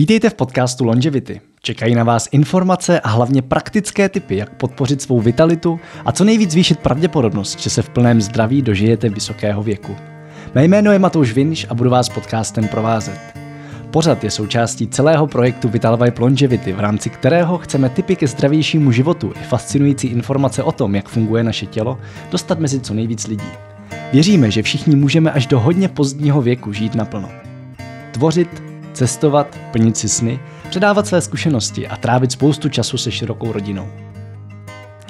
Vítejte v podcastu Longevity. Čekají na vás informace a hlavně praktické typy, jak podpořit svou vitalitu a co nejvíc zvýšit pravděpodobnost, že se v plném zdraví dožijete vysokého věku. Mé jméno je Matouš Vinš a budu vás podcastem provázet. Pořad je součástí celého projektu Vital Vibe Longevity, v rámci kterého chceme typy ke zdravějšímu životu i fascinující informace o tom, jak funguje naše tělo, dostat mezi co nejvíc lidí. Věříme, že všichni můžeme až do hodně pozdního věku žít naplno. Tvořit, cestovat, plnit si sny, předávat své zkušenosti a trávit spoustu času se širokou rodinou.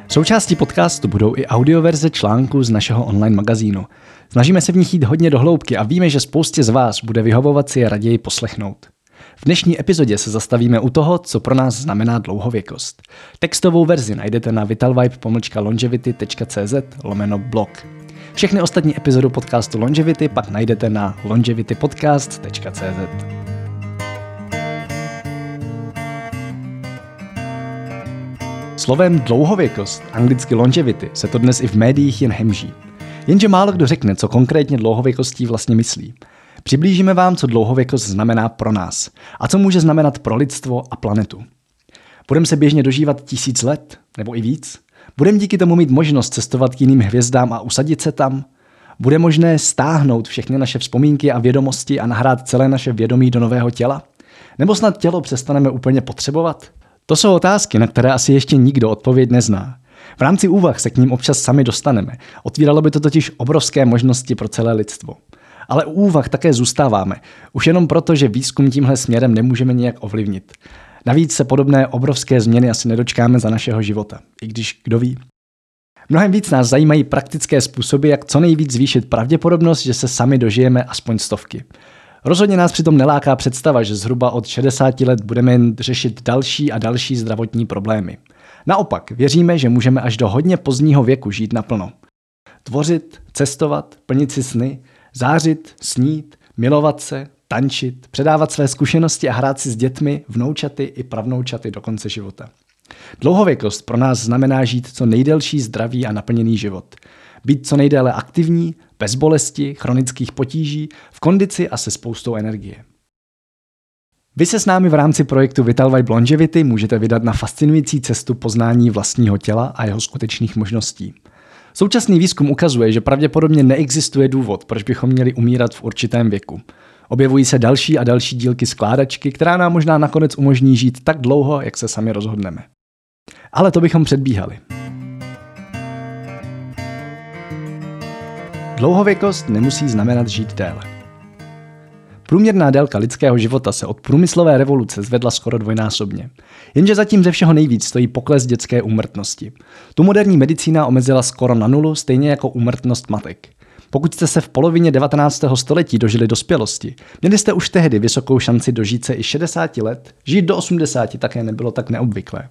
Součástí podcastu budou i audioverze článků z našeho online magazínu. Snažíme se v nich jít hodně do hloubky a víme, že spoustě z vás bude vyhovovat si je raději poslechnout. V dnešní epizodě se zastavíme u toho, co pro nás znamená dlouhověkost. Textovou verzi najdete na vitalvibe.longevity.cz lomeno blog. Všechny ostatní epizody podcastu Longevity pak najdete na longevitypodcast.cz. Slovem dlouhověkost, anglicky longevity, se to dnes i v médiích jen hemží. Jenže málo kdo řekne, co konkrétně dlouhověkostí vlastně myslí. Přiblížíme vám, co dlouhověkost znamená pro nás a co může znamenat pro lidstvo a planetu. Budeme se běžně dožívat tisíc let, nebo i víc? Budeme díky tomu mít možnost cestovat k jiným hvězdám a usadit se tam? Bude možné stáhnout všechny naše vzpomínky a vědomosti a nahrát celé naše vědomí do nového těla? Nebo snad tělo přestaneme úplně potřebovat? To jsou otázky, na které asi ještě nikdo odpověď nezná. V rámci úvah se k ním občas sami dostaneme. Otvíralo by to totiž obrovské možnosti pro celé lidstvo. Ale u úvah také zůstáváme, už jenom proto, že výzkum tímhle směrem nemůžeme nijak ovlivnit. Navíc se podobné obrovské změny asi nedočkáme za našeho života, i když kdo ví. Mnohem víc nás zajímají praktické způsoby, jak co nejvíc zvýšit pravděpodobnost, že se sami dožijeme aspoň stovky. Rozhodně nás přitom neláká představa, že zhruba od 60 let budeme řešit další a další zdravotní problémy. Naopak, věříme, že můžeme až do hodně pozdního věku žít naplno. Tvořit, cestovat, plnit si sny, zářit, snít, milovat se, tančit, předávat své zkušenosti a hrát si s dětmi, vnoučaty i pravnoučaty do konce života. Dlouhověkost pro nás znamená žít co nejdelší zdravý a naplněný život. Být co nejdéle aktivní, bez bolesti, chronických potíží, v kondici a se spoustou energie. Vy se s námi v rámci projektu Vital Vibe Longevity můžete vydat na fascinující cestu poznání vlastního těla a jeho skutečných možností. Současný výzkum ukazuje, že pravděpodobně neexistuje důvod, proč bychom měli umírat v určitém věku. Objevují se další a další dílky skládačky, která nám možná nakonec umožní žít tak dlouho, jak se sami rozhodneme. Ale to bychom předbíhali. Dlouhověkost nemusí znamenat žít déle. Průměrná délka lidského života se od průmyslové revoluce zvedla skoro dvojnásobně. Jenže zatím ze všeho nejvíc stojí pokles dětské úmrtnosti. Tu moderní medicína omezila skoro na nulu, stejně jako úmrtnost matek. Pokud jste se v polovině 19. století dožili dospělosti, měli jste už tehdy vysokou šanci dožít se i 60 let, žít do 80 také nebylo tak neobvyklé.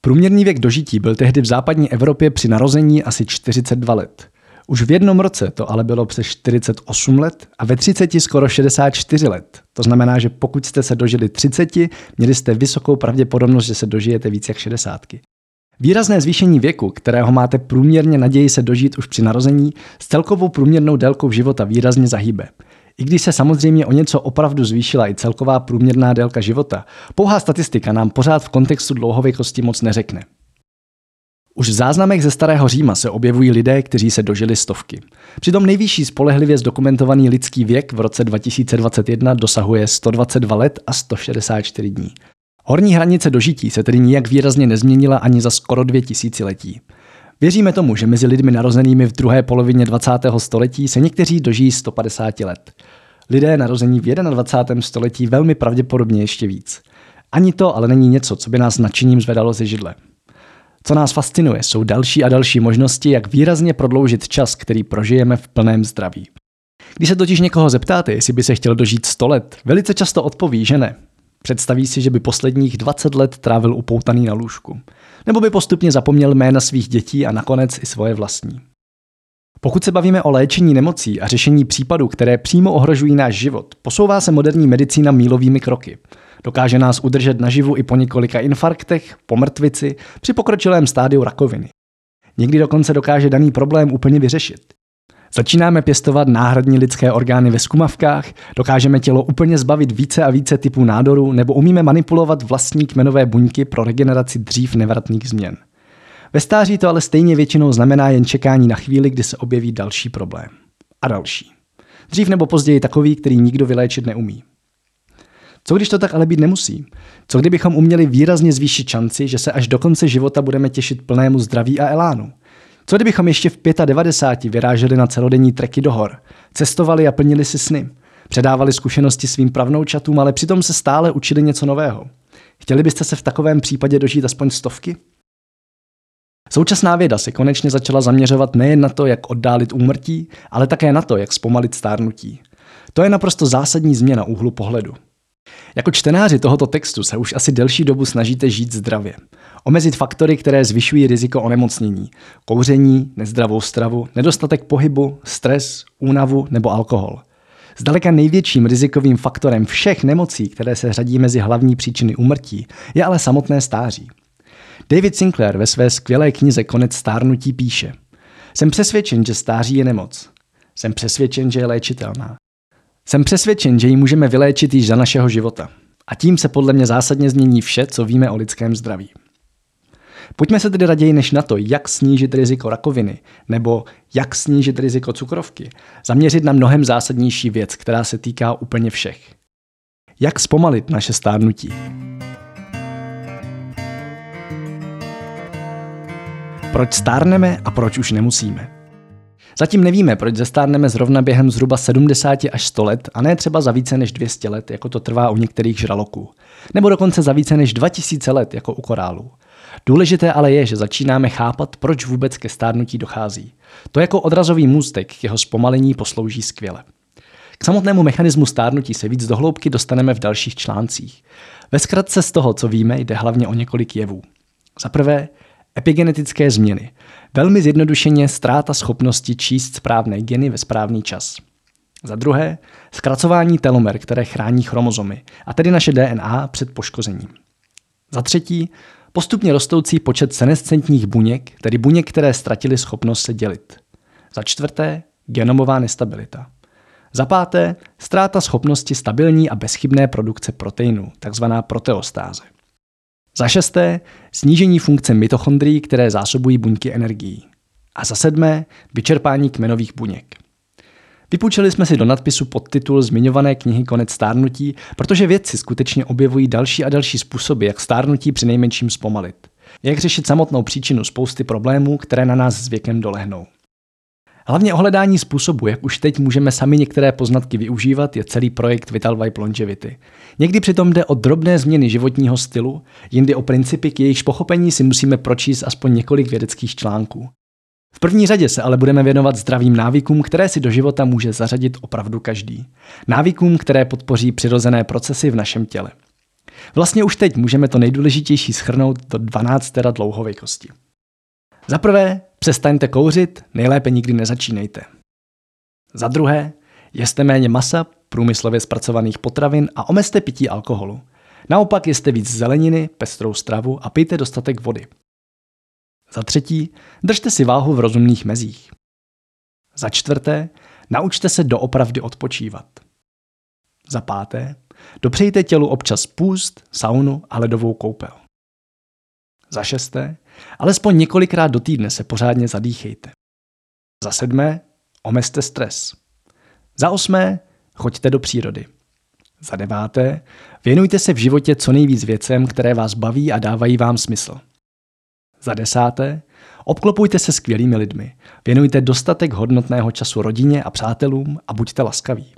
Průměrný věk dožití byl tehdy v západní Evropě při narození asi 42 let. Už v jednom roce to ale bylo přes 48 let a ve 30 skoro 64 let. To znamená, že pokud jste se dožili 30, měli jste vysokou pravděpodobnost, že se dožijete víc jak 60. Výrazné zvýšení věku, kterého máte průměrně naději se dožít už při narození, s celkovou průměrnou délkou života výrazně zahýbe. I když se samozřejmě o něco opravdu zvýšila i celková průměrná délka života, pouhá statistika nám pořád v kontextu dlouhověkosti moc neřekne. Už v záznamech ze Starého Říma se objevují lidé, kteří se dožili stovky. Přitom nejvyšší spolehlivě zdokumentovaný lidský věk v roce 2021 dosahuje 122 let a 164 dní. Horní hranice dožití se tedy nijak výrazně nezměnila ani za skoro dvě tisíciletí. Věříme tomu, že mezi lidmi narozenými v druhé polovině 20. století se někteří dožijí 150 let. Lidé narození v 21. století velmi pravděpodobně ještě víc. Ani to ale není něco, co by nás nadšením zvedalo ze židle. Co nás fascinuje, jsou další a další možnosti, jak výrazně prodloužit čas, který prožijeme v plném zdraví. Když se totiž někoho zeptáte, jestli by se chtěl dožít 100 let, velice často odpoví, že ne. Představí si, že by posledních 20 let trávil upoutaný na lůžku. Nebo by postupně zapomněl jména svých dětí a nakonec i svoje vlastní. Pokud se bavíme o léčení nemocí a řešení případů, které přímo ohrožují náš život, posouvá se moderní medicína mílovými kroky. Dokáže nás udržet naživu i po několika infarktech, po mrtvici, při pokročilém stádiu rakoviny. Někdy dokonce dokáže daný problém úplně vyřešit. Začínáme pěstovat náhradní lidské orgány ve skumavkách, dokážeme tělo úplně zbavit více a více typů nádorů nebo umíme manipulovat vlastní kmenové buňky pro regeneraci dřív nevratných změn. Ve stáří to ale stejně většinou znamená jen čekání na chvíli, kdy se objeví další problém. A další. Dřív nebo později takový, který nikdo vyléčit neumí. Co když to tak ale být nemusí? Co kdybychom uměli výrazně zvýšit šanci, že se až do konce života budeme těšit plnému zdraví a elánu? Co kdybychom ještě v 95 vyráželi na celodenní treky do hor, cestovali a plnili si sny, předávali zkušenosti svým pravnoučatům, ale přitom se stále učili něco nového? Chtěli byste se v takovém případě dožít aspoň stovky? Současná věda se konečně začala zaměřovat nejen na to, jak oddálit úmrtí, ale také na to, jak zpomalit stárnutí. To je naprosto zásadní změna úhlu pohledu. Jako čtenáři tohoto textu se už asi delší dobu snažíte žít zdravě. Omezit faktory, které zvyšují riziko onemocnění. Kouření, nezdravou stravu, nedostatek pohybu, stres, únavu nebo alkohol. Zdaleka největším rizikovým faktorem všech nemocí, které se řadí mezi hlavní příčiny úmrtí, je ale samotné stáří. David Sinclair ve své skvělé knize Konec stárnutí píše Jsem přesvědčen, že stáří je nemoc. Jsem přesvědčen, že je léčitelná. Jsem přesvědčen, že ji můžeme vyléčit již za našeho života. A tím se podle mě zásadně změní vše, co víme o lidském zdraví. Pojďme se tedy raději než na to, jak snížit riziko rakoviny nebo jak snížit riziko cukrovky, zaměřit na mnohem zásadnější věc, která se týká úplně všech. Jak zpomalit naše stárnutí? Proč stárneme a proč už nemusíme? Zatím nevíme, proč zestárneme zrovna během zhruba 70 až 100 let a ne třeba za více než 200 let, jako to trvá u některých žraloků. Nebo dokonce za více než 2000 let, jako u korálů. Důležité ale je, že začínáme chápat, proč vůbec ke stárnutí dochází. To jako odrazový můstek k jeho zpomalení poslouží skvěle. K samotnému mechanismu stárnutí se víc dohloubky dostaneme v dalších článcích. Ve zkratce z toho, co víme, jde hlavně o několik jevů. Za prvé, epigenetické změny. Velmi zjednodušeně ztráta schopnosti číst správné geny ve správný čas. Za druhé, zkracování telomer, které chrání chromozomy, a tedy naše DNA před poškozením. Za třetí, postupně rostoucí počet senescentních buněk, tedy buněk, které ztratily schopnost se dělit. Za čtvrté, genomová nestabilita. Za páté, ztráta schopnosti stabilní a bezchybné produkce proteinů, takzvaná proteostáze. Za šesté, snížení funkce mitochondrií, které zásobují buňky energií. A za sedmé, vyčerpání kmenových buněk. Vypůjčili jsme si do nadpisu podtitul zmiňované knihy Konec stárnutí, protože vědci skutečně objevují další a další způsoby, jak stárnutí při nejmenším zpomalit. Jak řešit samotnou příčinu spousty problémů, které na nás s věkem dolehnou. Hlavně ohledání způsobu, jak už teď můžeme sami některé poznatky využívat, je celý projekt Vital Vibe Longevity. Někdy přitom jde o drobné změny životního stylu, jindy o principy, k jejichž pochopení si musíme pročíst aspoň několik vědeckých článků. V první řadě se ale budeme věnovat zdravým návykům, které si do života může zařadit opravdu každý. Návykům, které podpoří přirozené procesy v našem těle. Vlastně už teď můžeme to nejdůležitější schrnout do 12 teda dlouhověkosti. Za prvé, přestaňte kouřit, nejlépe nikdy nezačínejte. Za druhé, jeste méně masa, průmyslově zpracovaných potravin a omezte pití alkoholu. Naopak jeste víc zeleniny, pestrou stravu a pijte dostatek vody. Za třetí, držte si váhu v rozumných mezích. Za čtvrté, naučte se doopravdy odpočívat. Za páté, dopřejte tělu občas půst, saunu a ledovou koupel. Za šesté, alespoň několikrát do týdne se pořádně zadýchejte. Za sedmé, omezte stres. Za osmé, choďte do přírody. Za deváté, věnujte se v životě co nejvíc věcem, které vás baví a dávají vám smysl. Za desáté, obklopujte se skvělými lidmi. Věnujte dostatek hodnotného času rodině a přátelům a buďte laskaví.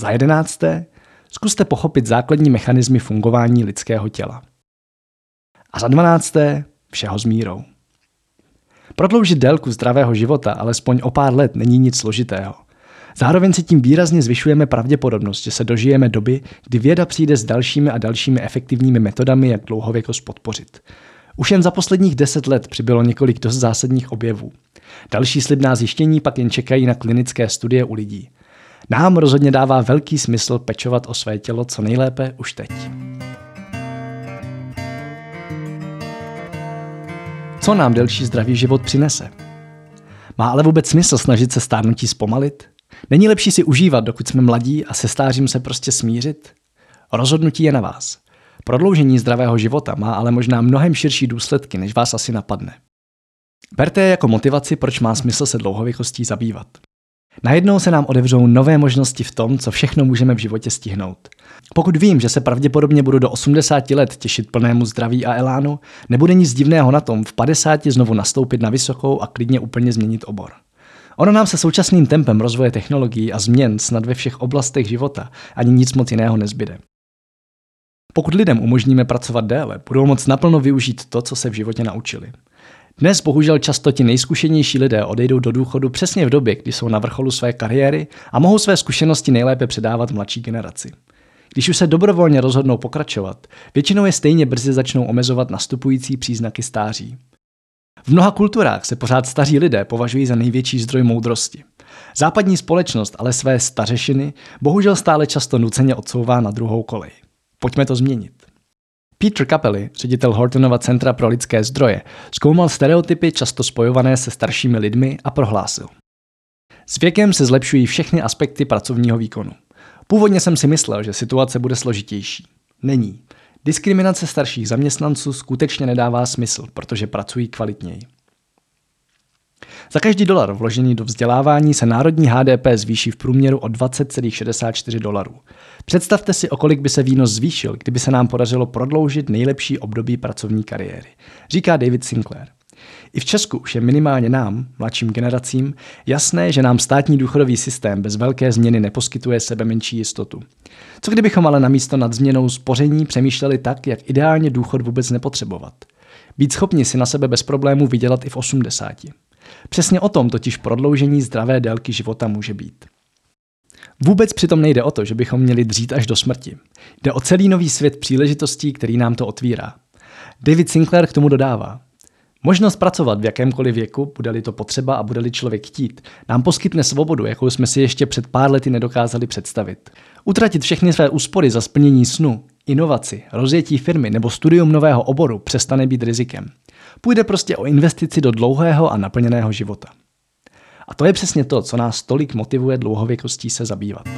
Za jedenácté, zkuste pochopit základní mechanismy fungování lidského těla. A za dvanácté, všeho s mírou. Prodloužit délku zdravého života alespoň o pár let není nic složitého. Zároveň si tím výrazně zvyšujeme pravděpodobnost, že se dožijeme doby, kdy věda přijde s dalšími a dalšími efektivními metodami, jak dlouhověkost podpořit. Už jen za posledních deset let přibylo několik dost zásadních objevů. Další slibná zjištění pak jen čekají na klinické studie u lidí. Nám rozhodně dává velký smysl pečovat o své tělo co nejlépe už teď. Co nám delší zdravý život přinese? Má ale vůbec smysl snažit se stárnutí zpomalit? Není lepší si užívat, dokud jsme mladí a se stářím se prostě smířit? Rozhodnutí je na vás. Prodloužení zdravého života má ale možná mnohem širší důsledky, než vás asi napadne. Berte je jako motivaci, proč má smysl se dlouhověkostí zabývat. Najednou se nám odevřou nové možnosti v tom, co všechno můžeme v životě stihnout. Pokud vím, že se pravděpodobně budu do 80 let těšit plnému zdraví a elánu, nebude nic divného na tom v 50 znovu nastoupit na vysokou a klidně úplně změnit obor. Ono nám se současným tempem rozvoje technologií a změn snad ve všech oblastech života ani nic moc jiného nezbyde. Pokud lidem umožníme pracovat déle, budou moc naplno využít to, co se v životě naučili. Dnes bohužel často ti nejzkušenější lidé odejdou do důchodu přesně v době, kdy jsou na vrcholu své kariéry a mohou své zkušenosti nejlépe předávat mladší generaci. Když už se dobrovolně rozhodnou pokračovat, většinou je stejně brzy začnou omezovat nastupující příznaky stáří. V mnoha kulturách se pořád staří lidé považují za největší zdroj moudrosti. Západní společnost ale své stařešiny bohužel stále často nuceně odsouvá na druhou kolej. Pojďme to změnit. Peter Capelli, ředitel Hortonova centra pro lidské zdroje, zkoumal stereotypy často spojované se staršími lidmi a prohlásil. S věkem se zlepšují všechny aspekty pracovního výkonu. Původně jsem si myslel, že situace bude složitější. Není. Diskriminace starších zaměstnanců skutečně nedává smysl, protože pracují kvalitněji. Za každý dolar vložený do vzdělávání se národní HDP zvýší v průměru o 20,64 dolarů. Představte si, o kolik by se výnos zvýšil, kdyby se nám podařilo prodloužit nejlepší období pracovní kariéry, říká David Sinclair. I v Česku už je minimálně nám, mladším generacím, jasné, že nám státní důchodový systém bez velké změny neposkytuje sebe menší jistotu. Co kdybychom ale namísto nad změnou spoření přemýšleli tak, jak ideálně důchod vůbec nepotřebovat? Být schopni si na sebe bez problémů vydělat i v 80. Přesně o tom totiž prodloužení zdravé délky života může být. Vůbec přitom nejde o to, že bychom měli dřít až do smrti. Jde o celý nový svět příležitostí, který nám to otvírá. David Sinclair k tomu dodává. Možnost pracovat v jakémkoliv věku, bude-li to potřeba a bude-li člověk chtít, nám poskytne svobodu, jakou jsme si ještě před pár lety nedokázali představit. Utratit všechny své úspory za splnění snu, inovaci, rozjetí firmy nebo studium nového oboru přestane být rizikem. Půjde prostě o investici do dlouhého a naplněného života. A to je přesně to, co nás tolik motivuje dlouhověkostí se zabývat.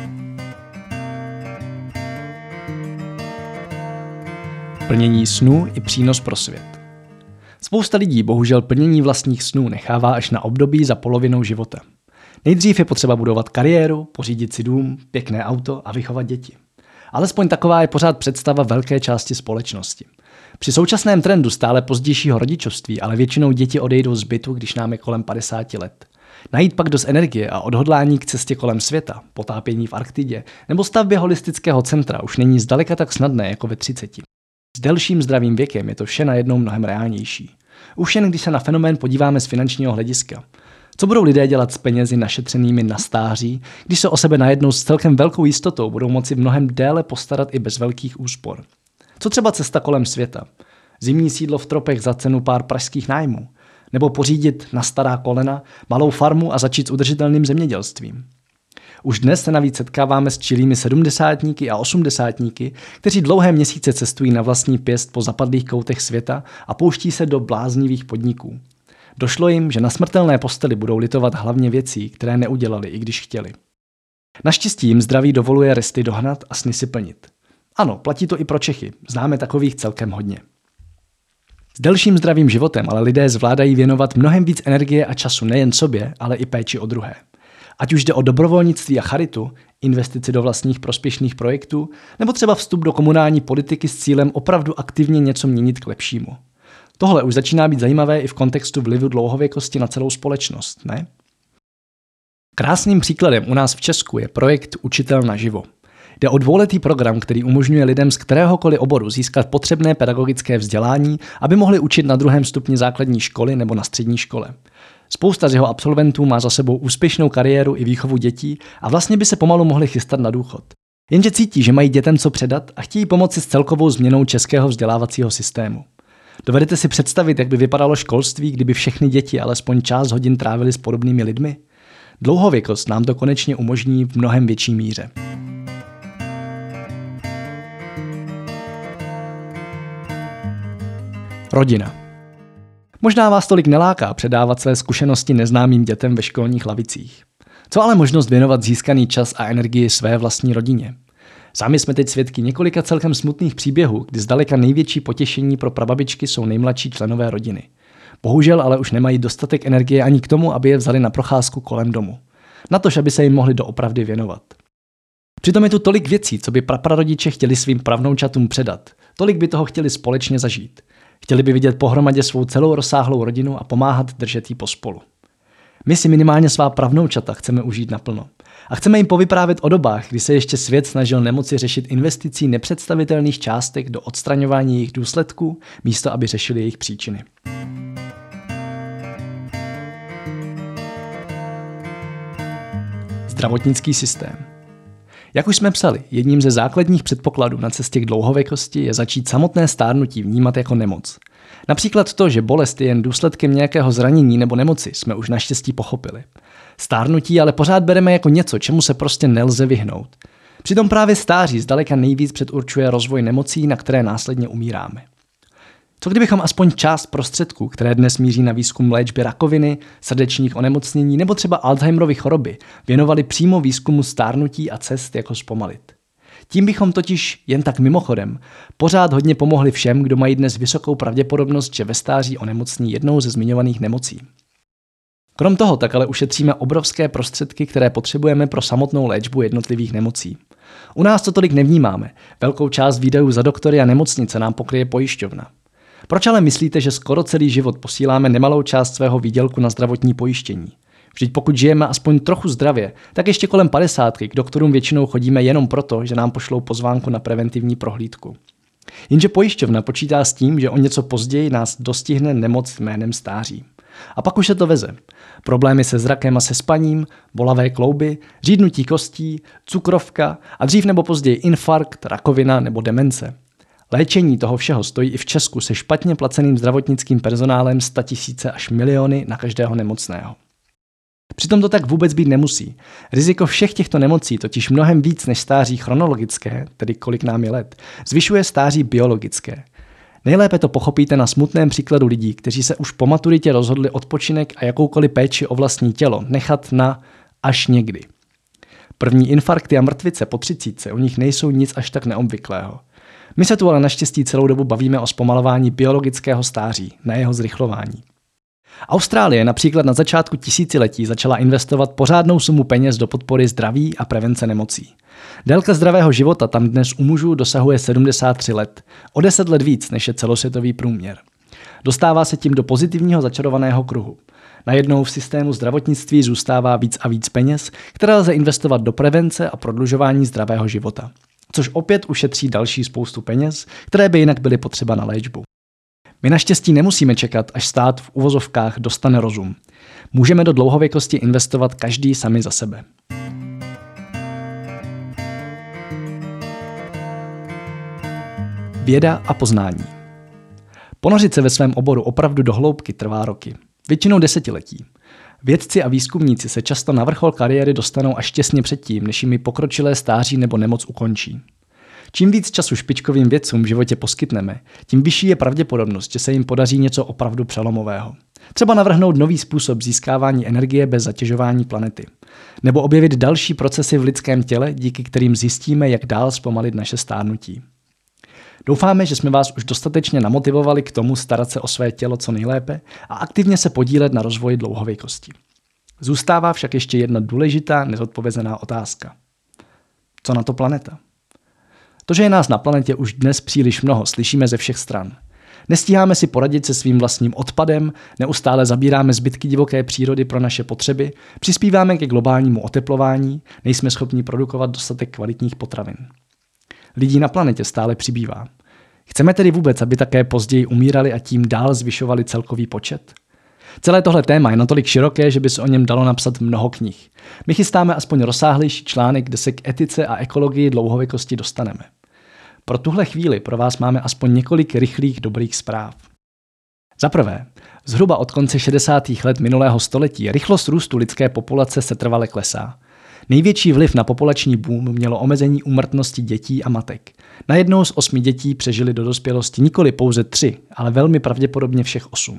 Plnění snů i přínos pro svět. Spousta lidí bohužel plnění vlastních snů nechává až na období za polovinou života. Nejdřív je potřeba budovat kariéru, pořídit si dům, pěkné auto a vychovat děti. Alespoň taková je pořád představa velké části společnosti. Při současném trendu stále pozdějšího rodičovství ale většinou děti odejdou z bytu, když nám je kolem 50 let. Najít pak dost energie a odhodlání k cestě kolem světa, potápění v Arktidě nebo stavbě holistického centra už není zdaleka tak snadné jako ve 30. S delším zdravým věkem je to vše najednou mnohem reálnější. Už jen když se na fenomén podíváme z finančního hlediska. Co budou lidé dělat s penězi našetřenými na stáří, když se o sebe najednou s celkem velkou jistotou budou moci mnohem déle postarat i bez velkých úspor? Co třeba cesta kolem světa? Zimní sídlo v tropech za cenu pár pražských nájmů? Nebo pořídit na stará kolena malou farmu a začít s udržitelným zemědělstvím? Už dnes se navíc setkáváme s čilými sedmdesátníky a osmdesátníky, kteří dlouhé měsíce cestují na vlastní pěst po zapadlých koutech světa a pouští se do bláznivých podniků. Došlo jim, že na smrtelné posteli budou litovat hlavně věcí, které neudělali, i když chtěli. Naštěstí jim zdraví dovoluje resty dohnat a sny si plnit. Ano, platí to i pro Čechy, známe takových celkem hodně. S delším zdravým životem ale lidé zvládají věnovat mnohem víc energie a času nejen sobě, ale i péči o druhé. Ať už jde o dobrovolnictví a charitu, investici do vlastních prospěšných projektů, nebo třeba vstup do komunální politiky s cílem opravdu aktivně něco měnit k lepšímu. Tohle už začíná být zajímavé i v kontextu vlivu dlouhověkosti na celou společnost, ne? Krásným příkladem u nás v Česku je projekt Učitel naživo. Jde o dvouletý program, který umožňuje lidem z kteréhokoliv oboru získat potřebné pedagogické vzdělání, aby mohli učit na druhém stupni základní školy nebo na střední škole. Spousta z jeho absolventů má za sebou úspěšnou kariéru i výchovu dětí a vlastně by se pomalu mohli chystat na důchod. Jenže cítí, že mají dětem co předat a chtějí pomoci s celkovou změnou českého vzdělávacího systému. Dovedete si představit, jak by vypadalo školství, kdyby všechny děti alespoň část hodin trávily s podobnými lidmi? Dlouhověkost nám to konečně umožní v mnohem větší míře. Rodina. Možná vás tolik neláká předávat své zkušenosti neznámým dětem ve školních lavicích. Co ale možnost věnovat získaný čas a energii své vlastní rodině? Sami jsme teď svědky několika celkem smutných příběhů, kdy zdaleka největší potěšení pro prababičky jsou nejmladší členové rodiny. Bohužel ale už nemají dostatek energie ani k tomu, aby je vzali na procházku kolem domu. Na to, aby se jim mohli doopravdy věnovat. Přitom je tu tolik věcí, co by praprarodiče chtěli svým pravnoučatům předat. Tolik by toho chtěli společně zažít. Chtěli by vidět pohromadě svou celou rozsáhlou rodinu a pomáhat držet jí pospolu. My si minimálně svá pravnoučata chceme užít naplno. A chceme jim povyprávět o dobách, kdy se ještě svět snažil nemoci řešit investicí nepředstavitelných částek do odstraňování jejich důsledků, místo aby řešili jejich příčiny. Zdravotnický systém. Jak už jsme psali, jedním ze základních předpokladů na cestě k dlouhověkosti je začít samotné stárnutí vnímat jako nemoc. Například to, že bolest je jen důsledkem nějakého zranění nebo nemoci, jsme už naštěstí pochopili. Stárnutí ale pořád bereme jako něco, čemu se prostě nelze vyhnout. Přitom právě stáří zdaleka nejvíc předurčuje rozvoj nemocí, na které následně umíráme. Co kdybychom aspoň část prostředků, které dnes míří na výzkum léčby rakoviny, srdečních onemocnění nebo třeba Alzheimerovy choroby, věnovali přímo výzkumu stárnutí a cest, jako zpomalit? Tím bychom totiž jen tak mimochodem pořád hodně pomohli všem, kdo mají dnes vysokou pravděpodobnost, že ve stáří onemocní jednou ze zmiňovaných nemocí. Krom toho tak ale ušetříme obrovské prostředky, které potřebujeme pro samotnou léčbu jednotlivých nemocí. U nás to tolik nevnímáme. Velkou část výdajů za doktory a nemocnice nám pokryje pojišťovna. Proč ale myslíte, že skoro celý život posíláme nemalou část svého výdělku na zdravotní pojištění? Vždyť pokud žijeme aspoň trochu zdravě, tak ještě kolem padesátky k doktorům většinou chodíme jenom proto, že nám pošlou pozvánku na preventivní prohlídku. Jenže pojišťovna počítá s tím, že o něco později nás dostihne nemoc jménem stáří. A pak už se to veze. Problémy se zrakem a se spaním, bolavé klouby, řídnutí kostí, cukrovka a dřív nebo později infarkt, rakovina nebo demence. Léčení toho všeho stojí i v Česku se špatně placeným zdravotnickým personálem 100 tisíce až miliony na každého nemocného. Přitom to tak vůbec být nemusí. Riziko všech těchto nemocí totiž mnohem víc než stáří chronologické, tedy kolik nám je let, zvyšuje stáří biologické. Nejlépe to pochopíte na smutném příkladu lidí, kteří se už po maturitě rozhodli odpočinek a jakoukoliv péči o vlastní tělo nechat na až někdy. První infarkty a mrtvice po třicítce u nich nejsou nic až tak neobvyklého. My se tu ale naštěstí celou dobu bavíme o zpomalování biologického stáří, na jeho zrychlování. Austrálie například na začátku tisíciletí začala investovat pořádnou sumu peněz do podpory zdraví a prevence nemocí. Délka zdravého života tam dnes u mužů dosahuje 73 let, o 10 let víc než je celosvětový průměr. Dostává se tím do pozitivního začarovaného kruhu. Najednou v systému zdravotnictví zůstává víc a víc peněz, které lze investovat do prevence a prodlužování zdravého života. Což opět ušetří další spoustu peněz, které by jinak byly potřeba na léčbu. My naštěstí nemusíme čekat, až stát v uvozovkách dostane rozum. Můžeme do dlouhověkosti investovat každý sami za sebe. Věda a poznání. Ponořit se ve svém oboru opravdu do hloubky trvá roky, většinou desetiletí. Vědci a výzkumníci se často na vrchol kariéry dostanou až těsně předtím, než jimi pokročilé stáří nebo nemoc ukončí. Čím víc času špičkovým vědcům v životě poskytneme, tím vyšší je pravděpodobnost, že se jim podaří něco opravdu přelomového. Třeba navrhnout nový způsob získávání energie bez zatěžování planety. Nebo objevit další procesy v lidském těle, díky kterým zjistíme, jak dál zpomalit naše stárnutí. Doufáme, že jsme vás už dostatečně namotivovali k tomu starat se o své tělo co nejlépe a aktivně se podílet na rozvoji dlouhověkosti. Zůstává však ještě jedna důležitá nezodpovězená otázka. Co na to planeta? To, že je nás na planetě už dnes příliš mnoho, slyšíme ze všech stran. Nestíháme si poradit se svým vlastním odpadem, neustále zabíráme zbytky divoké přírody pro naše potřeby, přispíváme ke globálnímu oteplování, nejsme schopni produkovat dostatek kvalitních potravin. Lidí na planetě stále přibývá. Chceme tedy vůbec, aby také později umírali a tím dál zvyšovali celkový počet? Celé tohle téma je natolik široké, že by se o něm dalo napsat mnoho knih. My chystáme aspoň rozsáhlejší článek, kde se k etice a ekologii dlouhověkosti dostaneme. Pro tuhle chvíli pro vás máme aspoň několik rychlých dobrých zpráv. Za prvé, zhruba od konce 60. let minulého století rychlost růstu lidské populace se trvale klesá. Největší vliv na populační boom mělo omezení úmrtnosti dětí a matek. Na jednou z osmi dětí přežili do dospělosti nikoli pouze tři, ale velmi pravděpodobně všech osm.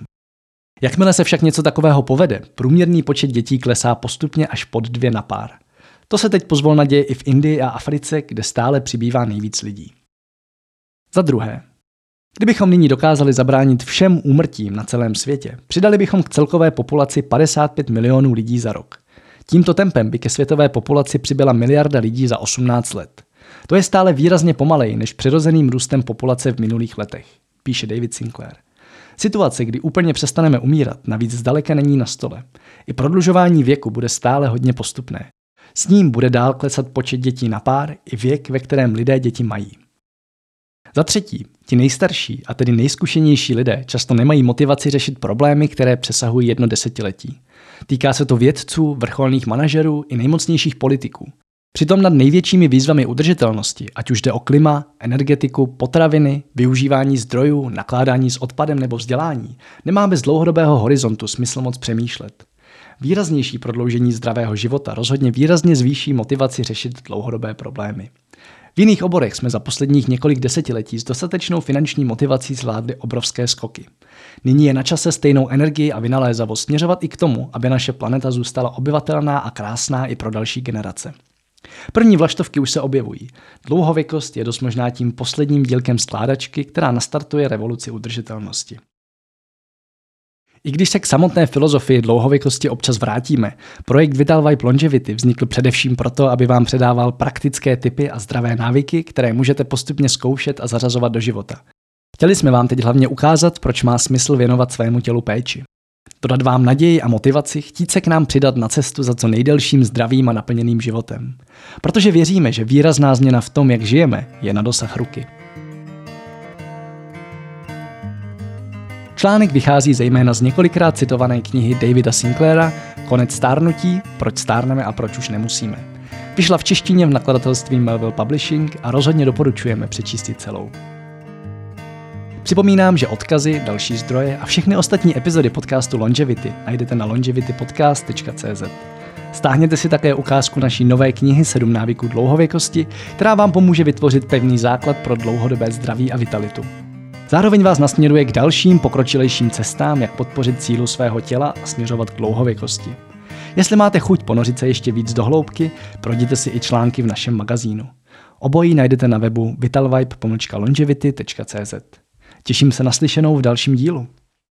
Jakmile se však něco takového povede, průměrný počet dětí klesá postupně až pod dvě na pár. To se teď pozvolna děje i v Indii a Africe, kde stále přibývá nejvíc lidí. Za druhé, kdybychom nyní dokázali zabránit všem úmrtím na celém světě, přidali bychom k celkové populaci 55 milionů lidí za rok. Tímto tempem by ke světové populaci přibyla miliarda lidí za 18 let. To je stále výrazně pomalej než přirozeným růstem populace v minulých letech, píše David Sinclair. Situace, kdy úplně přestaneme umírat, navíc zdaleka není na stole. I prodlužování věku bude stále hodně postupné. S ním bude dál klesat počet dětí na pár i věk, ve kterém lidé děti mají. Za třetí, ti nejstarší a tedy nejzkušenější lidé často nemají motivaci řešit problémy, které přesahují jedno desetiletí. Týká se to vědců, vrcholných manažerů i nejmocnějších politiků. Přitom nad největšími výzvami udržitelnosti, ať už jde o klima, energetiku, potraviny, využívání zdrojů, nakládání s odpadem nebo vzdělání, nemá bez dlouhodobého horizontu smysl moc přemýšlet. Výraznější prodloužení zdravého života rozhodně výrazně zvýší motivaci řešit dlouhodobé problémy. V jiných oborech jsme za posledních několik desetiletí s dostatečnou finanční motivací zvládli obrovské skoky. Nyní je na čase stejnou energii a vynalézavost směřovat i k tomu, aby naše planeta zůstala obyvatelná a krásná i pro další generace. První vlaštovky už se objevují. Dlouhověkost je dost možná tím posledním dílkem skládačky, která nastartuje revoluci udržitelnosti. I když se k samotné filozofii dlouhověkosti občas vrátíme, projekt Vital Vibe Longevity vznikl především proto, aby vám předával praktické typy a zdravé návyky, které můžete postupně zkoušet a zařazovat do života. Chtěli jsme vám teď hlavně ukázat, proč má smysl věnovat svému tělu péči. Dodat vám naději a motivaci chtít se k nám přidat na cestu za co nejdelším zdravým a naplněným životem. Protože věříme, že výrazná změna v tom, jak žijeme, je na dosah ruky. Článek vychází zejména z několikrát citované knihy Davida Sinclaira Konec stárnutí, proč stárneme a proč už nemusíme. Vyšla v češtině v nakladatelství Melville Publishing a rozhodně doporučujeme přečíst celou. Připomínám, že odkazy, další zdroje a všechny ostatní epizody podcastu Longevity najdete na longevitypodcast.cz. Stáhněte si také ukázku naší nové knihy 7 návyků dlouhověkosti, která vám pomůže vytvořit pevný základ pro dlouhodobé zdraví a vitalitu. Zároveň vás nasměruje k dalším pokročilejším cestám, jak podpořit cílu svého těla a směřovat k dlouhověkosti. Jestli máte chuť ponořit se ještě víc do hloubky, projděte si i články v našem magazínu. Obojí najdete na webu vitalvibe.longevity.cz. Těším se na slyšenou v dalším dílu.